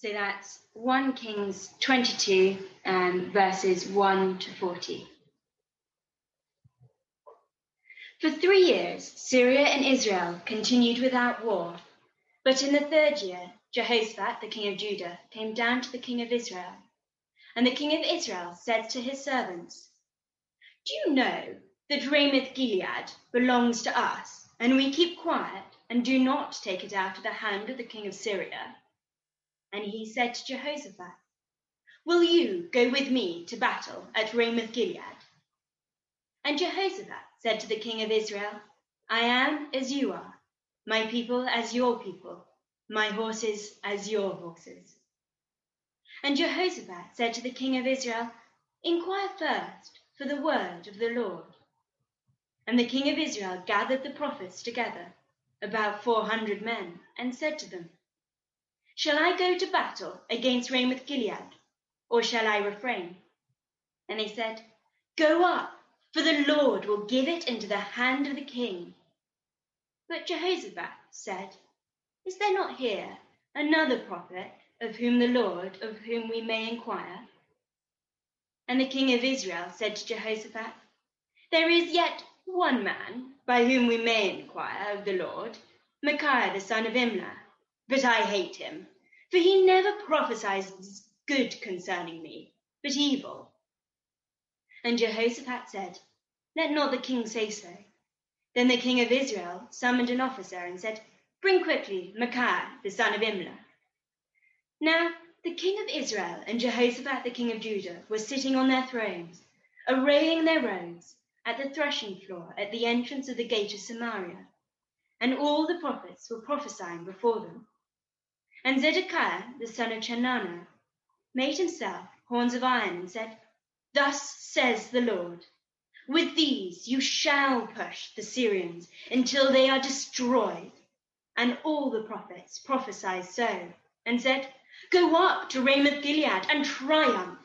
So that's 1 Kings 22, um, verses 1 to 40. For three years, Syria and Israel continued without war. But in the third year, Jehoshaphat, the king of Judah, came down to the king of Israel. And the king of Israel said to his servants, Do you know that Ramoth Gilead belongs to us, and we keep quiet and do not take it out of the hand of the king of Syria? And he said to Jehoshaphat, Will you go with me to battle at Ramoth Gilead? And Jehoshaphat said to the king of Israel, I am as you are, my people as your people, my horses as your horses. And Jehoshaphat said to the king of Israel, Inquire first for the word of the Lord. And the king of Israel gathered the prophets together, about four hundred men, and said to them, Shall I go to battle against Ramoth Gilead, or shall I refrain? And they said, Go up, for the Lord will give it into the hand of the king. But Jehoshaphat said, Is there not here another prophet of whom the Lord, of whom we may inquire? And the king of Israel said to Jehoshaphat, There is yet one man by whom we may inquire of the Lord, Micaiah the son of Imlah but I hate him, for he never prophesies good concerning me, but evil. And Jehoshaphat said, Let not the king say so. Then the king of Israel summoned an officer and said, Bring quickly Micaiah the son of Imlah. Now the king of Israel and Jehoshaphat the king of Judah were sitting on their thrones, arraying their robes, at the threshing floor at the entrance of the gate of Samaria, and all the prophets were prophesying before them. And Zedekiah the son of Chenaanah made himself horns of iron and said, Thus says the Lord, with these you shall push the Syrians until they are destroyed. And all the prophets prophesied so, and said, Go up to Ramoth Gilead and triumph.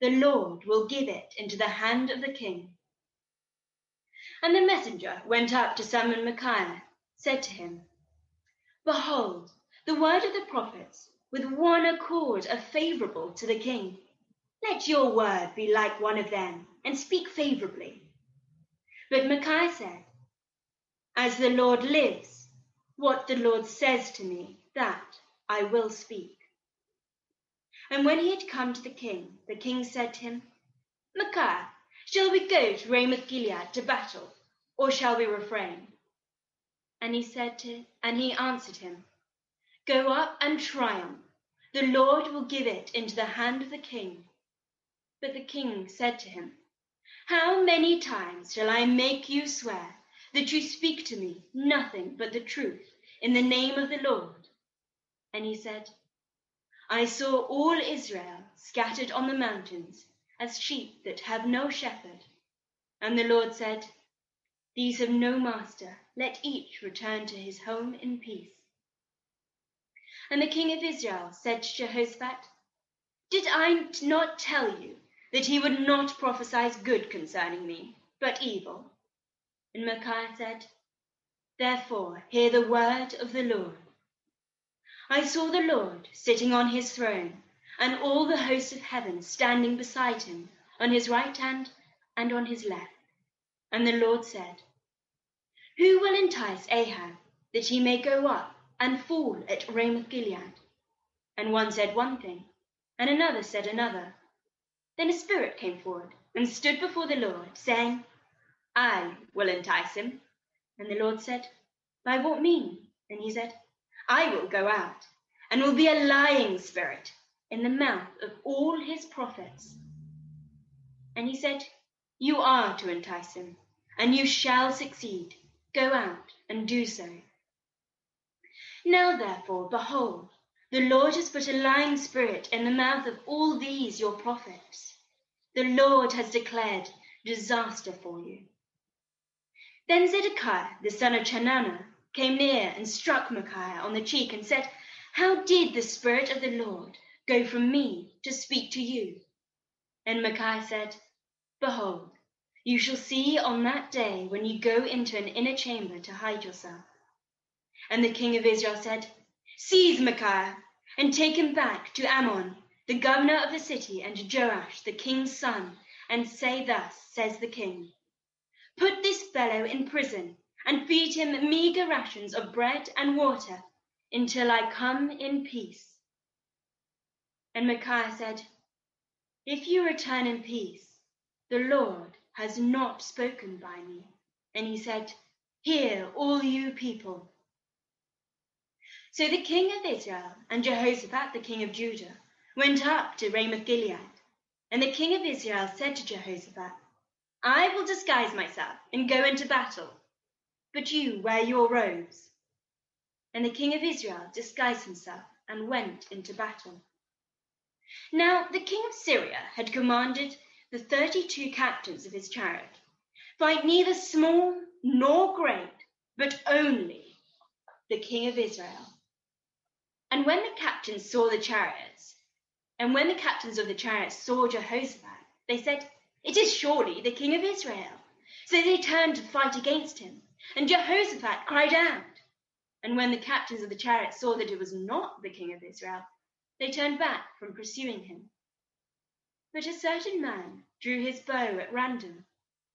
The Lord will give it into the hand of the king. And the messenger went up to summon Micaiah, said to him, Behold, the word of the prophets with one accord are favorable to the king. Let your word be like one of them, and speak favorably. But Micaiah said, As the Lord lives, what the Lord says to me, that I will speak. And when he had come to the king, the king said to him, Micaiah, shall we go to Ramoth Gilead to battle, or shall we refrain? And he said to, and he answered him, Go up and triumph. The Lord will give it into the hand of the king. But the king said to him, How many times shall I make you swear that you speak to me nothing but the truth in the name of the Lord? And he said, I saw all Israel scattered on the mountains as sheep that have no shepherd. And the Lord said, These have no master. Let each return to his home in peace. And the king of Israel said to Jehoshaphat, Did I not tell you that he would not prophesy good concerning me, but evil? And Micaiah said, Therefore hear the word of the Lord. I saw the Lord sitting on his throne, and all the hosts of heaven standing beside him, on his right hand and on his left. And the Lord said, Who will entice Ahab that he may go up and fall at Ramoth Gilead. And one said one thing, and another said another. Then a spirit came forward and stood before the Lord, saying, I will entice him. And the Lord said, By what mean? And he said, I will go out, and will be a lying spirit in the mouth of all his prophets. And he said, You are to entice him, and you shall succeed. Go out and do so. Now therefore, behold, the Lord has put a lying spirit in the mouth of all these your prophets. The Lord has declared disaster for you. Then Zedekiah, the son of Chenaanah, came near and struck Micaiah on the cheek and said, How did the Spirit of the Lord go from me to speak to you? And Micaiah said, Behold, you shall see on that day when you go into an inner chamber to hide yourself. And the king of Israel said, Seize Micaiah, and take him back to Amon, the governor of the city, and to Joash, the king's son, and say, Thus says the king Put this fellow in prison, and feed him meager rations of bread and water until I come in peace. And Micaiah said, If you return in peace, the Lord has not spoken by me. And he said, Hear, all you people. So the king of Israel and Jehoshaphat the king of Judah went up to Ramoth Gilead. And the king of Israel said to Jehoshaphat, I will disguise myself and go into battle, but you wear your robes. And the king of Israel disguised himself and went into battle. Now the king of Syria had commanded the thirty two captains of his chariot, fight neither small nor great, but only the king of Israel. And when the captains saw the chariots, and when the captains of the chariots saw Jehoshaphat, they said, It is surely the king of Israel. So they turned to fight against him. And Jehoshaphat cried out. And when the captains of the chariots saw that it was not the king of Israel, they turned back from pursuing him. But a certain man drew his bow at random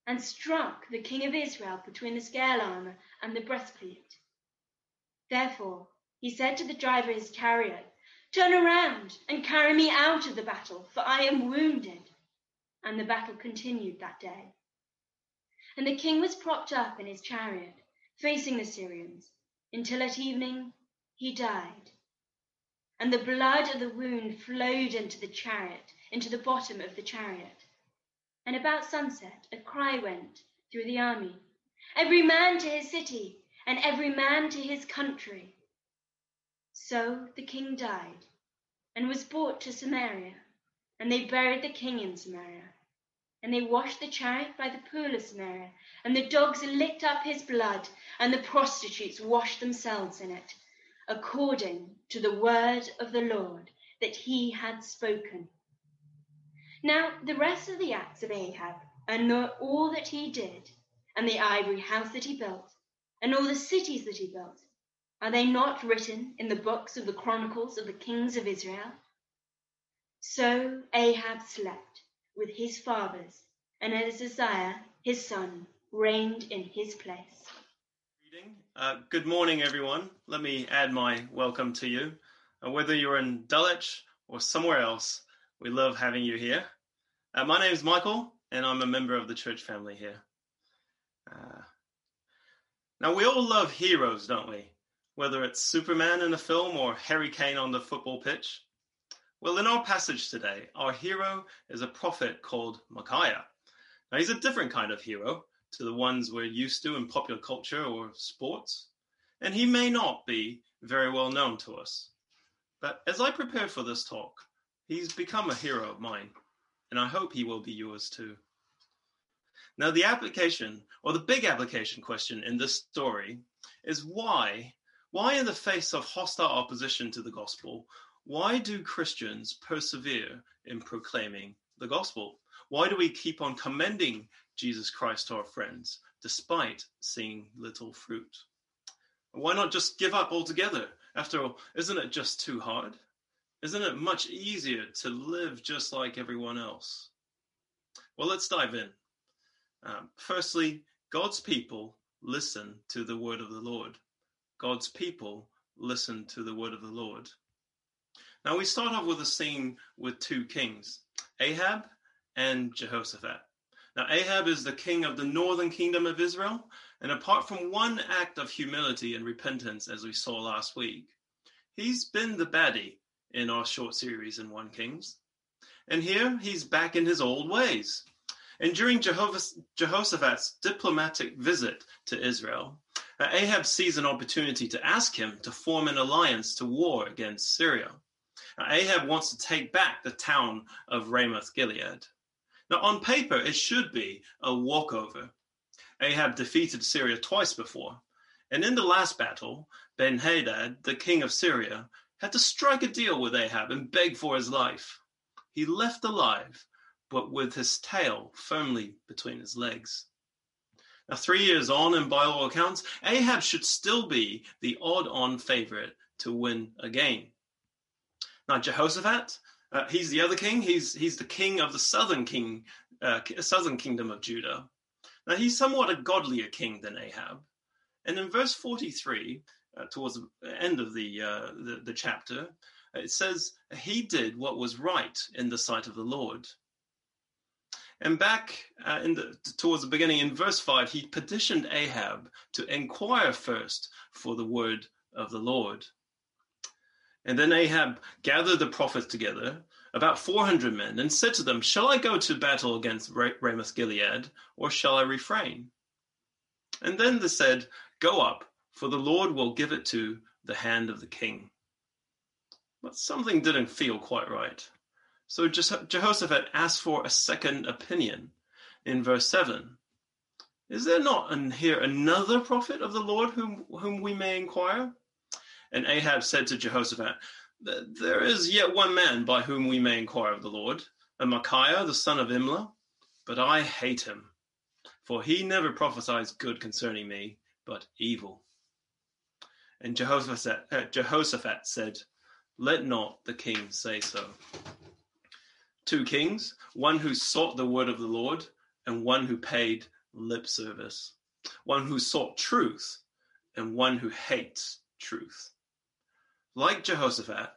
and struck the king of Israel between the scale armor and the breastplate. Therefore he said to the driver of his chariot, Turn around and carry me out of the battle, for I am wounded. And the battle continued that day. And the king was propped up in his chariot, facing the Syrians, until at evening he died. And the blood of the wound flowed into the chariot, into the bottom of the chariot. And about sunset a cry went through the army Every man to his city, and every man to his country. So the king died, and was brought to Samaria, and they buried the king in Samaria. And they washed the chariot by the pool of Samaria, and the dogs licked up his blood, and the prostitutes washed themselves in it, according to the word of the Lord that he had spoken. Now the rest of the acts of Ahab, and all that he did, and the ivory house that he built, and all the cities that he built, are they not written in the books of the chronicles of the kings of Israel? So Ahab slept with his fathers, and Ahaziah his son reigned in his place. Uh, good morning, everyone. Let me add my welcome to you. Uh, whether you're in Dulwich or somewhere else, we love having you here. Uh, my name is Michael, and I'm a member of the church family here. Uh, now, we all love heroes, don't we? Whether it's Superman in a film or Harry Kane on the football pitch. Well, in our passage today, our hero is a prophet called Micaiah. Now, he's a different kind of hero to the ones we're used to in popular culture or sports, and he may not be very well known to us. But as I prepared for this talk, he's become a hero of mine, and I hope he will be yours too. Now, the application, or the big application question in this story, is why, why in the face of hostile opposition to the gospel, why do Christians persevere in proclaiming the gospel? Why do we keep on commending Jesus Christ to our friends despite seeing little fruit? Why not just give up altogether? After all, isn't it just too hard? Isn't it much easier to live just like everyone else? Well, let's dive in. Um, firstly, God's people listen to the word of the Lord. God's people listen to the word of the Lord. Now, we start off with a scene with two kings, Ahab and Jehoshaphat. Now, Ahab is the king of the northern kingdom of Israel, and apart from one act of humility and repentance, as we saw last week, he's been the baddie in our short series in 1 Kings. And here he's back in his old ways. And during Jehoshaphat's diplomatic visit to Israel, uh, Ahab sees an opportunity to ask him to form an alliance to war against Syria. Now, Ahab wants to take back the town of Ramoth Gilead. Now, on paper, it should be a walkover. Ahab defeated Syria twice before, and in the last battle, Ben Hadad, the king of Syria, had to strike a deal with Ahab and beg for his life. He left alive, but with his tail firmly between his legs. Now, three years on, and by all accounts, Ahab should still be the odd on favorite to win again. Now, Jehoshaphat, uh, he's the other king. He's, he's the king of the southern king, uh, southern kingdom of Judah. Now, he's somewhat a godlier king than Ahab. And in verse 43, uh, towards the end of the, uh, the, the chapter, it says he did what was right in the sight of the Lord. And back uh, in the, towards the beginning, in verse 5, he petitioned Ahab to inquire first for the word of the Lord. And then Ahab gathered the prophets together, about 400 men, and said to them, Shall I go to battle against Ramoth Gilead, or shall I refrain? And then they said, Go up, for the Lord will give it to the hand of the king. But something didn't feel quite right. So Jehoshaphat asked for a second opinion in verse 7. Is there not in here another prophet of the Lord whom, whom we may inquire? And Ahab said to Jehoshaphat, There is yet one man by whom we may inquire of the Lord, a Micaiah, the son of Imlah, but I hate him, for he never prophesies good concerning me, but evil. And Jehoshaphat, uh, Jehoshaphat said, Let not the king say so two kings, one who sought the word of the Lord and one who paid lip service, one who sought truth and one who hates truth. Like Jehoshaphat,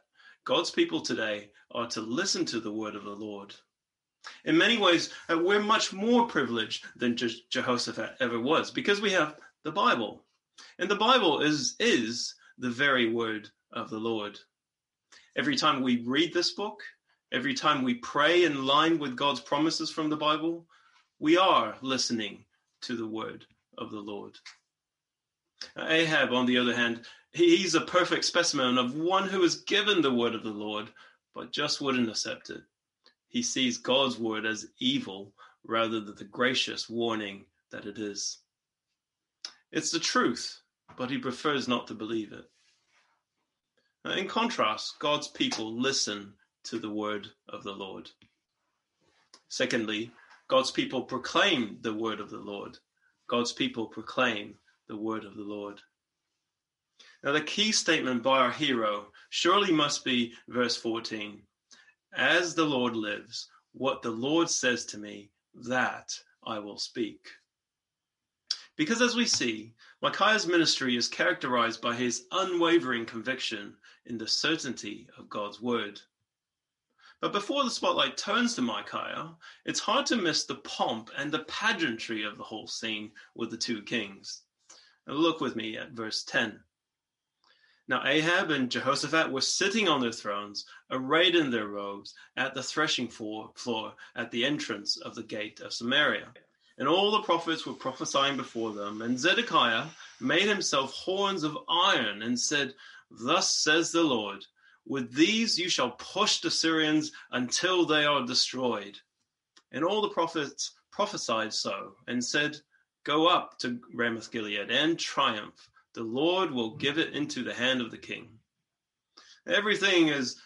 God's people today are to listen to the word of the Lord. In many ways, uh, we're much more privileged than Je- Jehoshaphat ever was because we have the Bible. And the Bible is, is the very word of the Lord. Every time we read this book, Every time we pray in line with God's promises from the Bible, we are listening to the word of the Lord. Ahab, on the other hand, he's a perfect specimen of one who is given the word of the Lord, but just wouldn't accept it. He sees God's word as evil rather than the gracious warning that it is. It's the truth, but he prefers not to believe it. In contrast, God's people listen to the word of the Lord. Secondly, God's people proclaim the word of the Lord. God's people proclaim the word of the Lord. Now, the key statement by our hero surely must be verse 14 As the Lord lives, what the Lord says to me, that I will speak. Because as we see, Micaiah's ministry is characterized by his unwavering conviction in the certainty of God's word. But before the spotlight turns to Micaiah, it's hard to miss the pomp and the pageantry of the whole scene with the two kings. Now look with me at verse 10. Now Ahab and Jehoshaphat were sitting on their thrones, arrayed in their robes, at the threshing floor, floor at the entrance of the gate of Samaria. And all the prophets were prophesying before them. And Zedekiah made himself horns of iron and said, Thus says the Lord with these you shall push the Syrians until they are destroyed. And all the prophets prophesied so, and said, Go up to Ramoth Gilead and triumph. The Lord will give it into the hand of the king. Everything is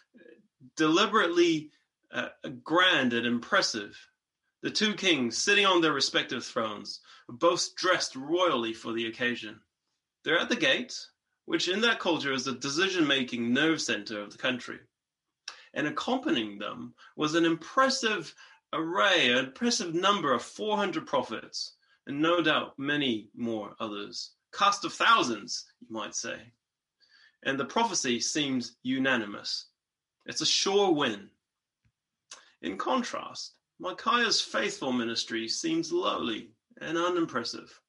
deliberately uh, grand and impressive. The two kings sitting on their respective thrones, both dressed royally for the occasion. They're at the gate, which in that culture is the decision making nerve center of the country. And accompanying them was an impressive array, an impressive number of 400 prophets, and no doubt many more others. Cast of thousands, you might say. And the prophecy seems unanimous. It's a sure win. In contrast, Micaiah's faithful ministry seems lowly and unimpressive.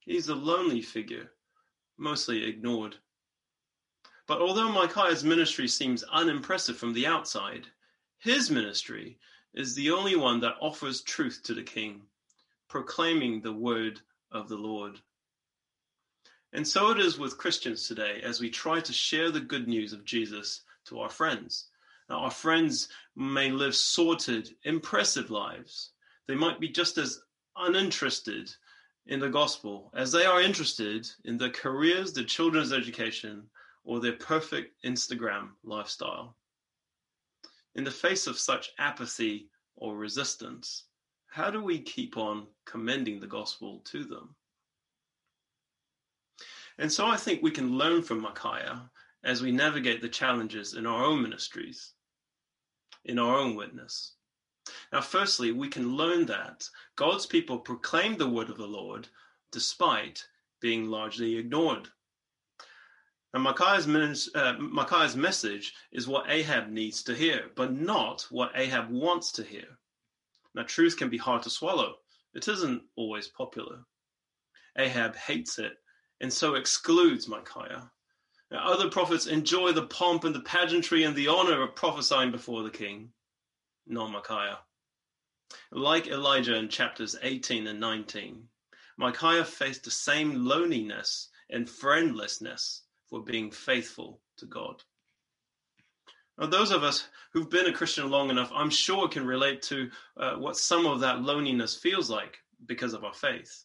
He's a lonely figure mostly ignored. But although Micaiah's ministry seems unimpressive from the outside, his ministry is the only one that offers truth to the king, proclaiming the word of the Lord. And so it is with Christians today as we try to share the good news of Jesus to our friends. Now, our friends may live sorted, impressive lives. They might be just as uninterested in the gospel as they are interested in their careers, their children's education, or their perfect Instagram lifestyle. In the face of such apathy or resistance, how do we keep on commending the gospel to them? And so I think we can learn from Micaiah as we navigate the challenges in our own ministries, in our own witness. Now, firstly, we can learn that God's people proclaim the word of the Lord despite being largely ignored. And Micaiah's, uh, Micaiah's message is what Ahab needs to hear, but not what Ahab wants to hear. Now, truth can be hard to swallow. It isn't always popular. Ahab hates it and so excludes Micaiah. Now, other prophets enjoy the pomp and the pageantry and the honor of prophesying before the king, not Micaiah. Like Elijah in chapters 18 and 19, Micaiah faced the same loneliness and friendlessness for being faithful to God. Now, those of us who've been a Christian long enough, I'm sure, can relate to uh, what some of that loneliness feels like because of our faith.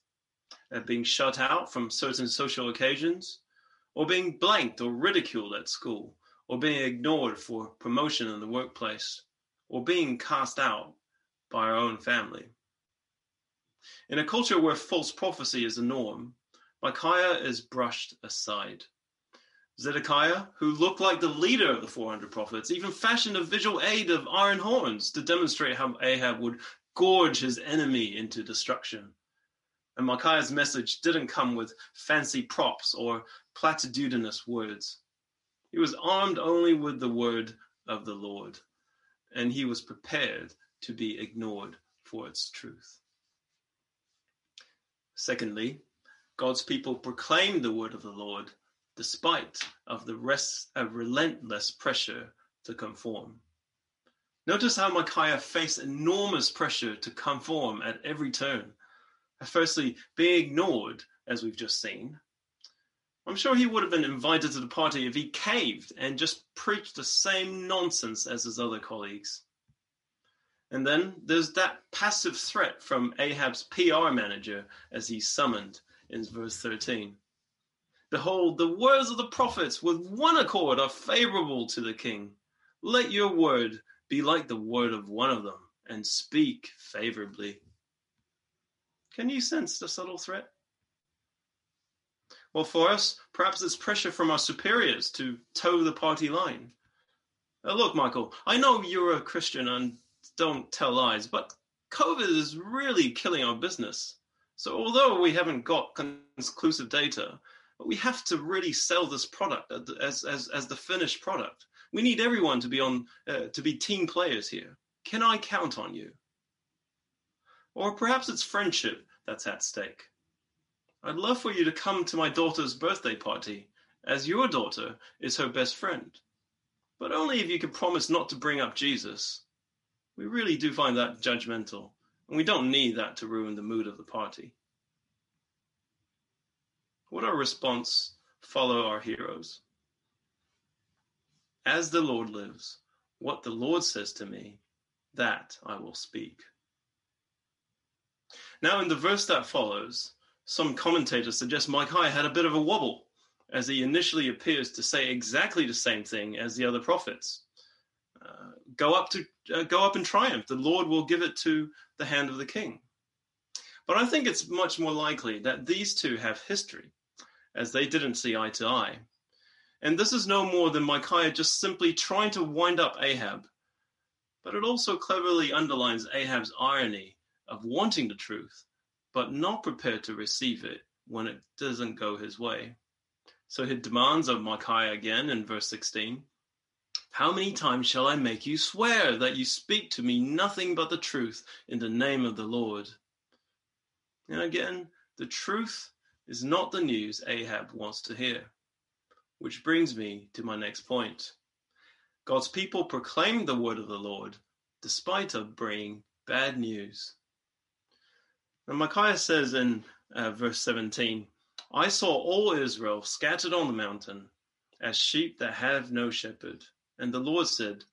Uh, being shut out from certain social occasions, or being blanked or ridiculed at school, or being ignored for promotion in the workplace, or being cast out by our own family. In a culture where false prophecy is the norm, Micaiah is brushed aside. Zedekiah, who looked like the leader of the 400 prophets, even fashioned a visual aid of iron horns to demonstrate how Ahab would gorge his enemy into destruction. And Micaiah's message didn't come with fancy props or platitudinous words. He was armed only with the word of the Lord, and he was prepared to be ignored for its truth. Secondly, God's people proclaimed the word of the Lord despite of the rest, a relentless pressure to conform. Notice how Micaiah faced enormous pressure to conform at every turn. Firstly, being ignored, as we've just seen. I'm sure he would have been invited to the party if he caved and just preached the same nonsense as his other colleagues. And then there's that passive threat from Ahab's PR manager as he's summoned in verse 13. Behold, the words of the prophets with one accord are favorable to the king. Let your word be like the word of one of them, and speak favorably. Can you sense the subtle threat? Well, for us, perhaps it's pressure from our superiors to toe the party line. Uh, look, Michael, I know you're a Christian and don't tell lies, but COVID is really killing our business. So, although we haven't got conclusive data, we have to really sell this product as, as, as the finished product. We need everyone to be on uh, to be team players here. Can I count on you? Or perhaps it's friendship that's at stake. I'd love for you to come to my daughter's birthday party, as your daughter is her best friend. But only if you can promise not to bring up Jesus. We really do find that judgmental, and we don't need that to ruin the mood of the party. Would our response follow our heroes? As the Lord lives, what the Lord says to me, that I will speak. Now, in the verse that follows, some commentators suggest Micaiah had a bit of a wobble, as he initially appears to say exactly the same thing as the other prophets. Uh, go up to uh, go up in triumph. The Lord will give it to the hand of the king. But I think it's much more likely that these two have history as they didn't see eye to eye. And this is no more than Micaiah just simply trying to wind up Ahab. But it also cleverly underlines Ahab's irony of wanting the truth, but not prepared to receive it when it doesn't go his way. So he demands of Micaiah again in verse 16 How many times shall I make you swear that you speak to me nothing but the truth in the name of the Lord? And again, the truth is not the news Ahab wants to hear. Which brings me to my next point. God's people proclaim the word of the Lord despite of bringing bad news. And Micaiah says in uh, verse 17, I saw all Israel scattered on the mountain as sheep that have no shepherd. And the Lord said,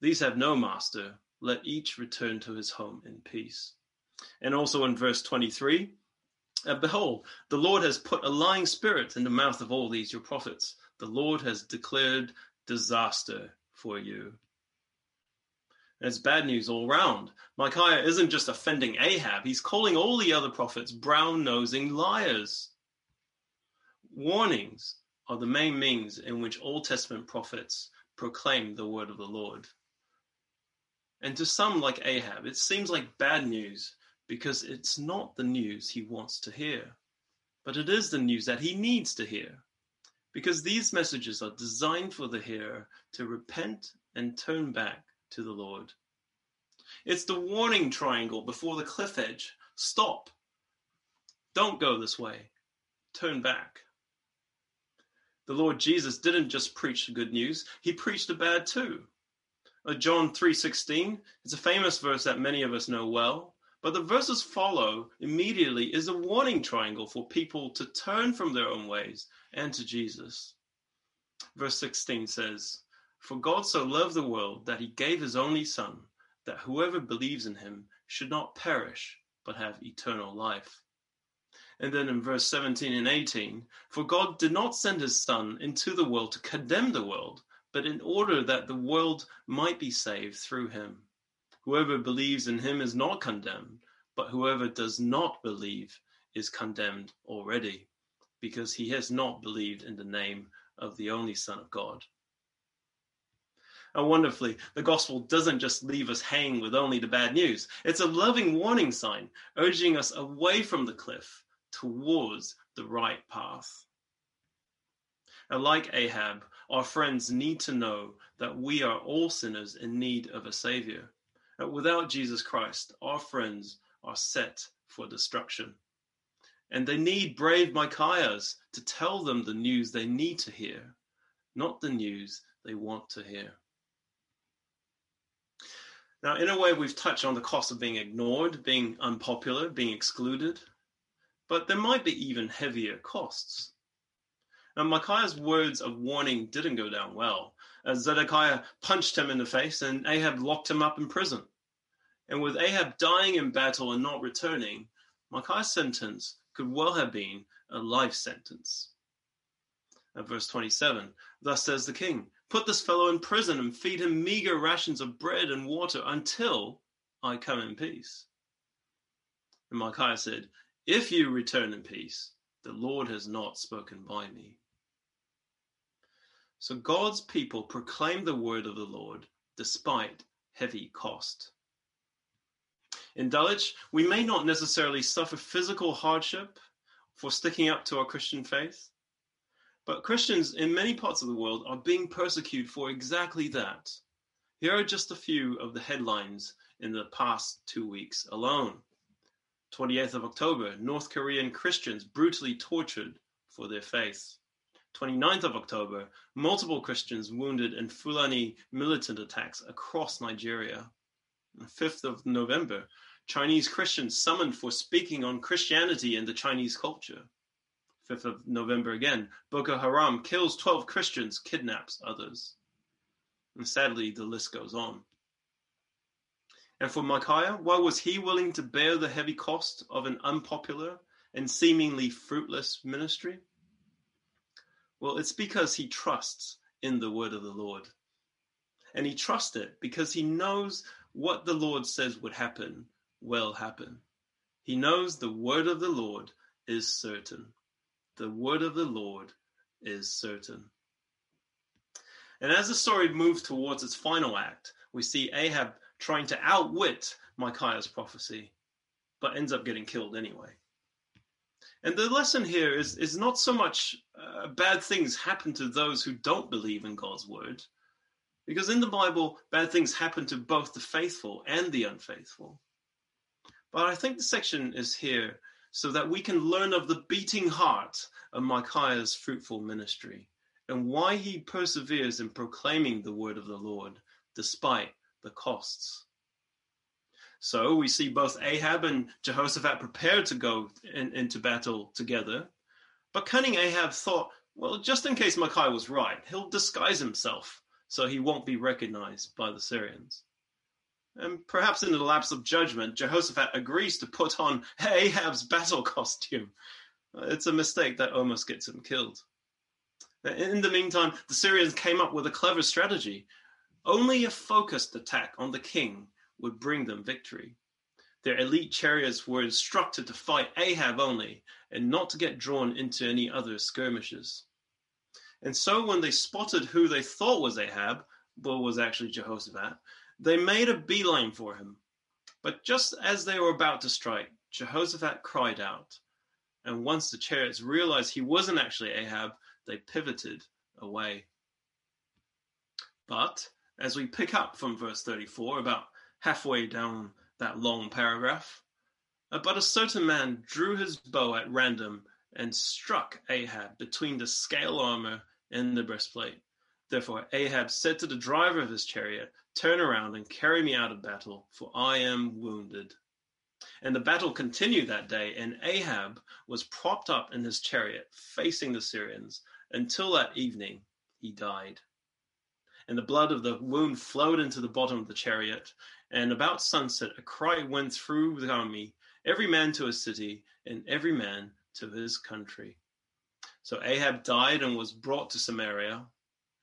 These have no master. Let each return to his home in peace. And also in verse 23, uh, behold, the Lord has put a lying spirit in the mouth of all these your prophets. The Lord has declared disaster for you. It's bad news all round. Micaiah isn't just offending Ahab, he's calling all the other prophets brown nosing liars. Warnings are the main means in which Old Testament prophets proclaim the word of the Lord. And to some, like Ahab, it seems like bad news because it's not the news he wants to hear, but it is the news that he needs to hear. Because these messages are designed for the hearer to repent and turn back to the Lord. It's the warning triangle before the cliff edge. Stop. Don't go this way. Turn back. The Lord Jesus didn't just preach the good news, he preached the bad too. Uh, John 3:16, it's a famous verse that many of us know well, but the verses follow immediately is a warning triangle for people to turn from their own ways and to Jesus. Verse 16 says, For God so loved the world that he gave his only Son, that whoever believes in him should not perish, but have eternal life. And then in verse 17 and 18, For God did not send his Son into the world to condemn the world, but in order that the world might be saved through him. Whoever believes in him is not condemned, but whoever does not believe is condemned already, because he has not believed in the name of the only Son of God. And wonderfully, the gospel doesn't just leave us hanging with only the bad news. It's a loving warning sign, urging us away from the cliff towards the right path. And like Ahab, our friends need to know that we are all sinners in need of a Savior. Uh, without Jesus Christ, our friends are set for destruction. And they need brave Micaiahs to tell them the news they need to hear, not the news they want to hear. Now, in a way, we've touched on the cost of being ignored, being unpopular, being excluded, but there might be even heavier costs. Now, Micaiah's words of warning didn't go down well, as Zedekiah punched him in the face and Ahab locked him up in prison. And with Ahab dying in battle and not returning, Micaiah's sentence could well have been a life sentence. At verse 27, thus says the king, Put this fellow in prison and feed him meager rations of bread and water until I come in peace. And Micaiah said, If you return in peace, the Lord has not spoken by me. So God's people proclaim the word of the Lord despite heavy cost. In Dulwich, we may not necessarily suffer physical hardship for sticking up to our Christian faith, but Christians in many parts of the world are being persecuted for exactly that. Here are just a few of the headlines in the past two weeks alone. 28th of October, North Korean Christians brutally tortured for their faith. 29th of October, multiple Christians wounded in Fulani militant attacks across Nigeria. 5th of November, Chinese Christians summoned for speaking on Christianity and the Chinese culture. 5th of November again, Boko Haram kills 12 Christians, kidnaps others. And sadly, the list goes on. And for Micaiah, why was he willing to bear the heavy cost of an unpopular and seemingly fruitless ministry? Well, it's because he trusts in the word of the Lord. And he trusts it because he knows what the Lord says would happen will happen. He knows the word of the Lord is certain. The word of the Lord is certain. And as the story moves towards its final act, we see Ahab trying to outwit Micaiah's prophecy, but ends up getting killed anyway. And the lesson here is, is not so much uh, bad things happen to those who don't believe in God's word, because in the Bible, bad things happen to both the faithful and the unfaithful. But I think the section is here so that we can learn of the beating heart of Micaiah's fruitful ministry and why he perseveres in proclaiming the word of the Lord despite the costs. So we see both Ahab and Jehoshaphat prepared to go in, into battle together. But cunning Ahab thought, well, just in case Micaiah was right, he'll disguise himself so he won't be recognized by the Syrians. And perhaps in the lapse of judgment, Jehoshaphat agrees to put on Ahab's battle costume. It's a mistake that almost gets him killed. In the meantime, the Syrians came up with a clever strategy. Only a focused attack on the king would bring them victory. Their elite chariots were instructed to fight Ahab only and not to get drawn into any other skirmishes. And so when they spotted who they thought was Ahab, but was actually Jehoshaphat, they made a beeline for him. But just as they were about to strike, Jehoshaphat cried out. And once the chariots realized he wasn't actually Ahab, they pivoted away. But as we pick up from verse 34, about halfway down that long paragraph, uh, but a certain man drew his bow at random and struck Ahab between the scale armor and the breastplate. Therefore Ahab said to the driver of his chariot, Turn around and carry me out of battle, for I am wounded. And the battle continued that day, and Ahab was propped up in his chariot, facing the Syrians, until that evening he died. And the blood of the wound flowed into the bottom of the chariot, and about sunset a cry went through the army, every man to his city, and every man to his country. So Ahab died and was brought to Samaria,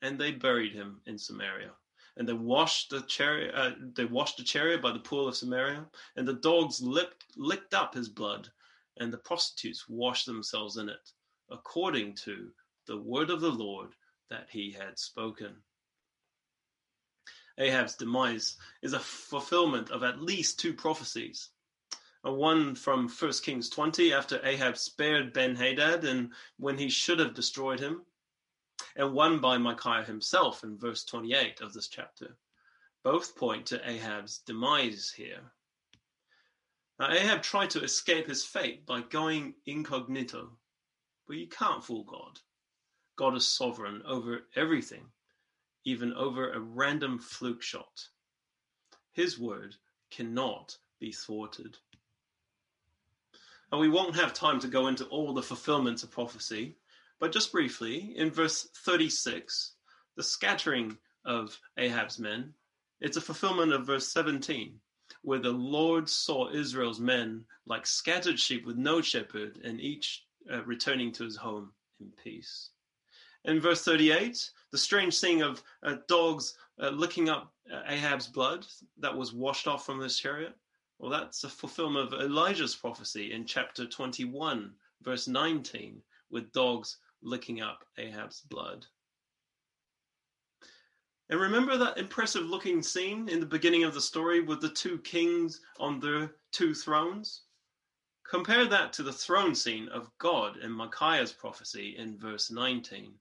and they buried him in Samaria. And they washed the chariot. Uh, they washed the chariot by the pool of Samaria, and the dogs licked, licked up his blood, and the prostitutes washed themselves in it, according to the word of the Lord that he had spoken. Ahab's demise is a fulfillment of at least two prophecies one from 1 Kings 20 after Ahab spared Ben Hadad and when he should have destroyed him, and one by Micaiah himself in verse 28 of this chapter. Both point to Ahab's demise here. Now, Ahab tried to escape his fate by going incognito, but you can't fool God. God is sovereign over everything, even over a random fluke shot. His word cannot be thwarted. And we won't have time to go into all the fulfillments of prophecy, but just briefly, in verse 36, the scattering of Ahab's men, it's a fulfillment of verse 17, where the Lord saw Israel's men like scattered sheep with no shepherd, and each uh, returning to his home in peace. In verse 38, the strange thing of uh, dogs uh, licking up uh, Ahab's blood that was washed off from his chariot. Well, that's a fulfillment of Elijah's prophecy in chapter 21, verse 19, with dogs licking up Ahab's blood. And remember that impressive looking scene in the beginning of the story with the two kings on their two thrones? Compare that to the throne scene of God in Micaiah's prophecy in verse 19.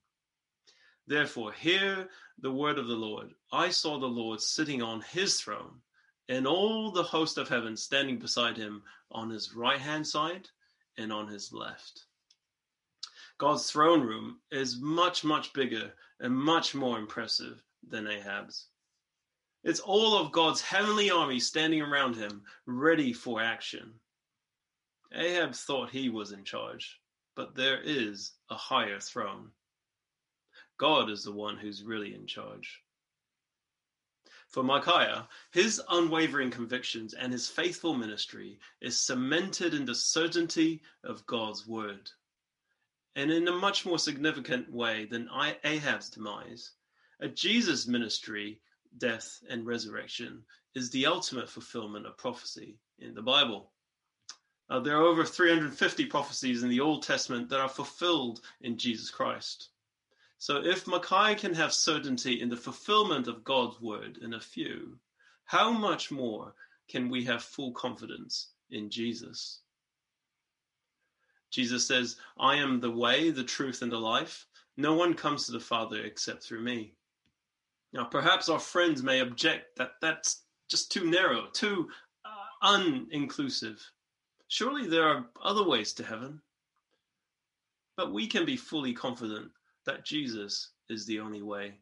Therefore, hear the word of the Lord. I saw the Lord sitting on his throne and all the host of heaven standing beside him on his right hand side and on his left. God's throne room is much, much bigger and much more impressive than Ahab's. It's all of God's heavenly army standing around him, ready for action. Ahab thought he was in charge, but there is a higher throne. God is the one who's really in charge. For Micaiah, his unwavering convictions and his faithful ministry is cemented in the certainty of God's word. And in a much more significant way than Ahab's demise, a Jesus ministry, death, and resurrection is the ultimate fulfillment of prophecy in the Bible. Uh, there are over 350 prophecies in the Old Testament that are fulfilled in Jesus Christ. So if Micaiah can have certainty in the fulfillment of God's word in a few, how much more can we have full confidence in Jesus? Jesus says, I am the way, the truth, and the life. No one comes to the Father except through me. Now, perhaps our friends may object that that's just too narrow, too uh, uninclusive. Surely there are other ways to heaven. But we can be fully confident that Jesus is the only way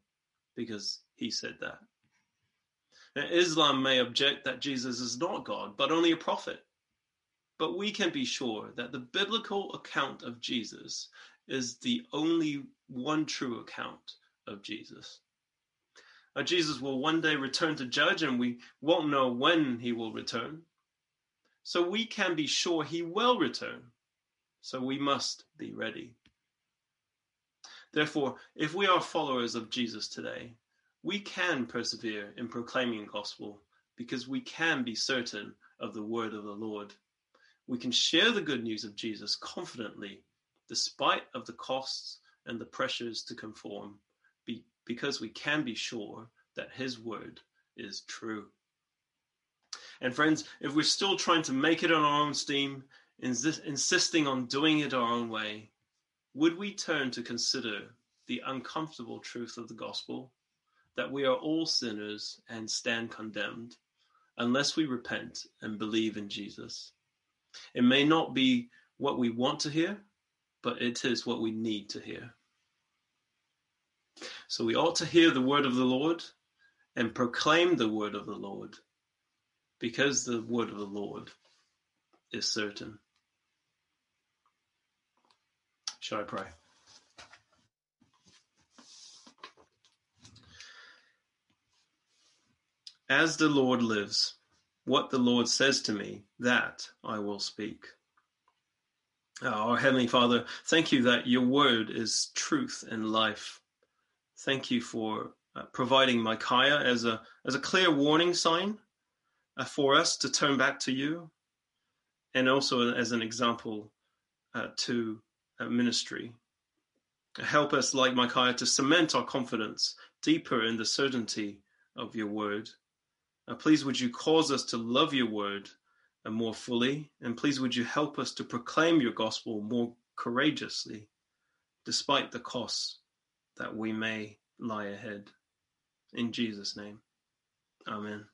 because he said that. Now, Islam may object that Jesus is not God, but only a prophet. But we can be sure that the biblical account of Jesus is the only one true account of Jesus. Now, Jesus will one day return to judge, and we won't know when he will return. So we can be sure he will return. So we must be ready. Therefore, if we are followers of Jesus today, we can persevere in proclaiming the gospel because we can be certain of the word of the Lord. We can share the good news of Jesus confidently, despite of the costs and the pressures to conform be, because we can be sure that His word is true. And friends, if we're still trying to make it on our own steam, insi- insisting on doing it our own way, would we turn to consider the uncomfortable truth of the gospel that we are all sinners and stand condemned unless we repent and believe in Jesus? It may not be what we want to hear, but it is what we need to hear. So we ought to hear the word of the Lord and proclaim the word of the Lord because the word of the Lord is certain. Shall I pray? As the Lord lives, what the Lord says to me, that I will speak. Our Heavenly Father, thank you that your word is truth and life. Thank you for uh, providing Micaiah as a, as a clear warning sign uh, for us to turn back to you, and also as an example uh, to ministry. Help us, like Micaiah, to cement our confidence deeper in the certainty of your word. Uh, please, would you cause us to love your word uh, more fully? And please, would you help us to proclaim your gospel more courageously, despite the costs that we may lie ahead. In Jesus' name, amen.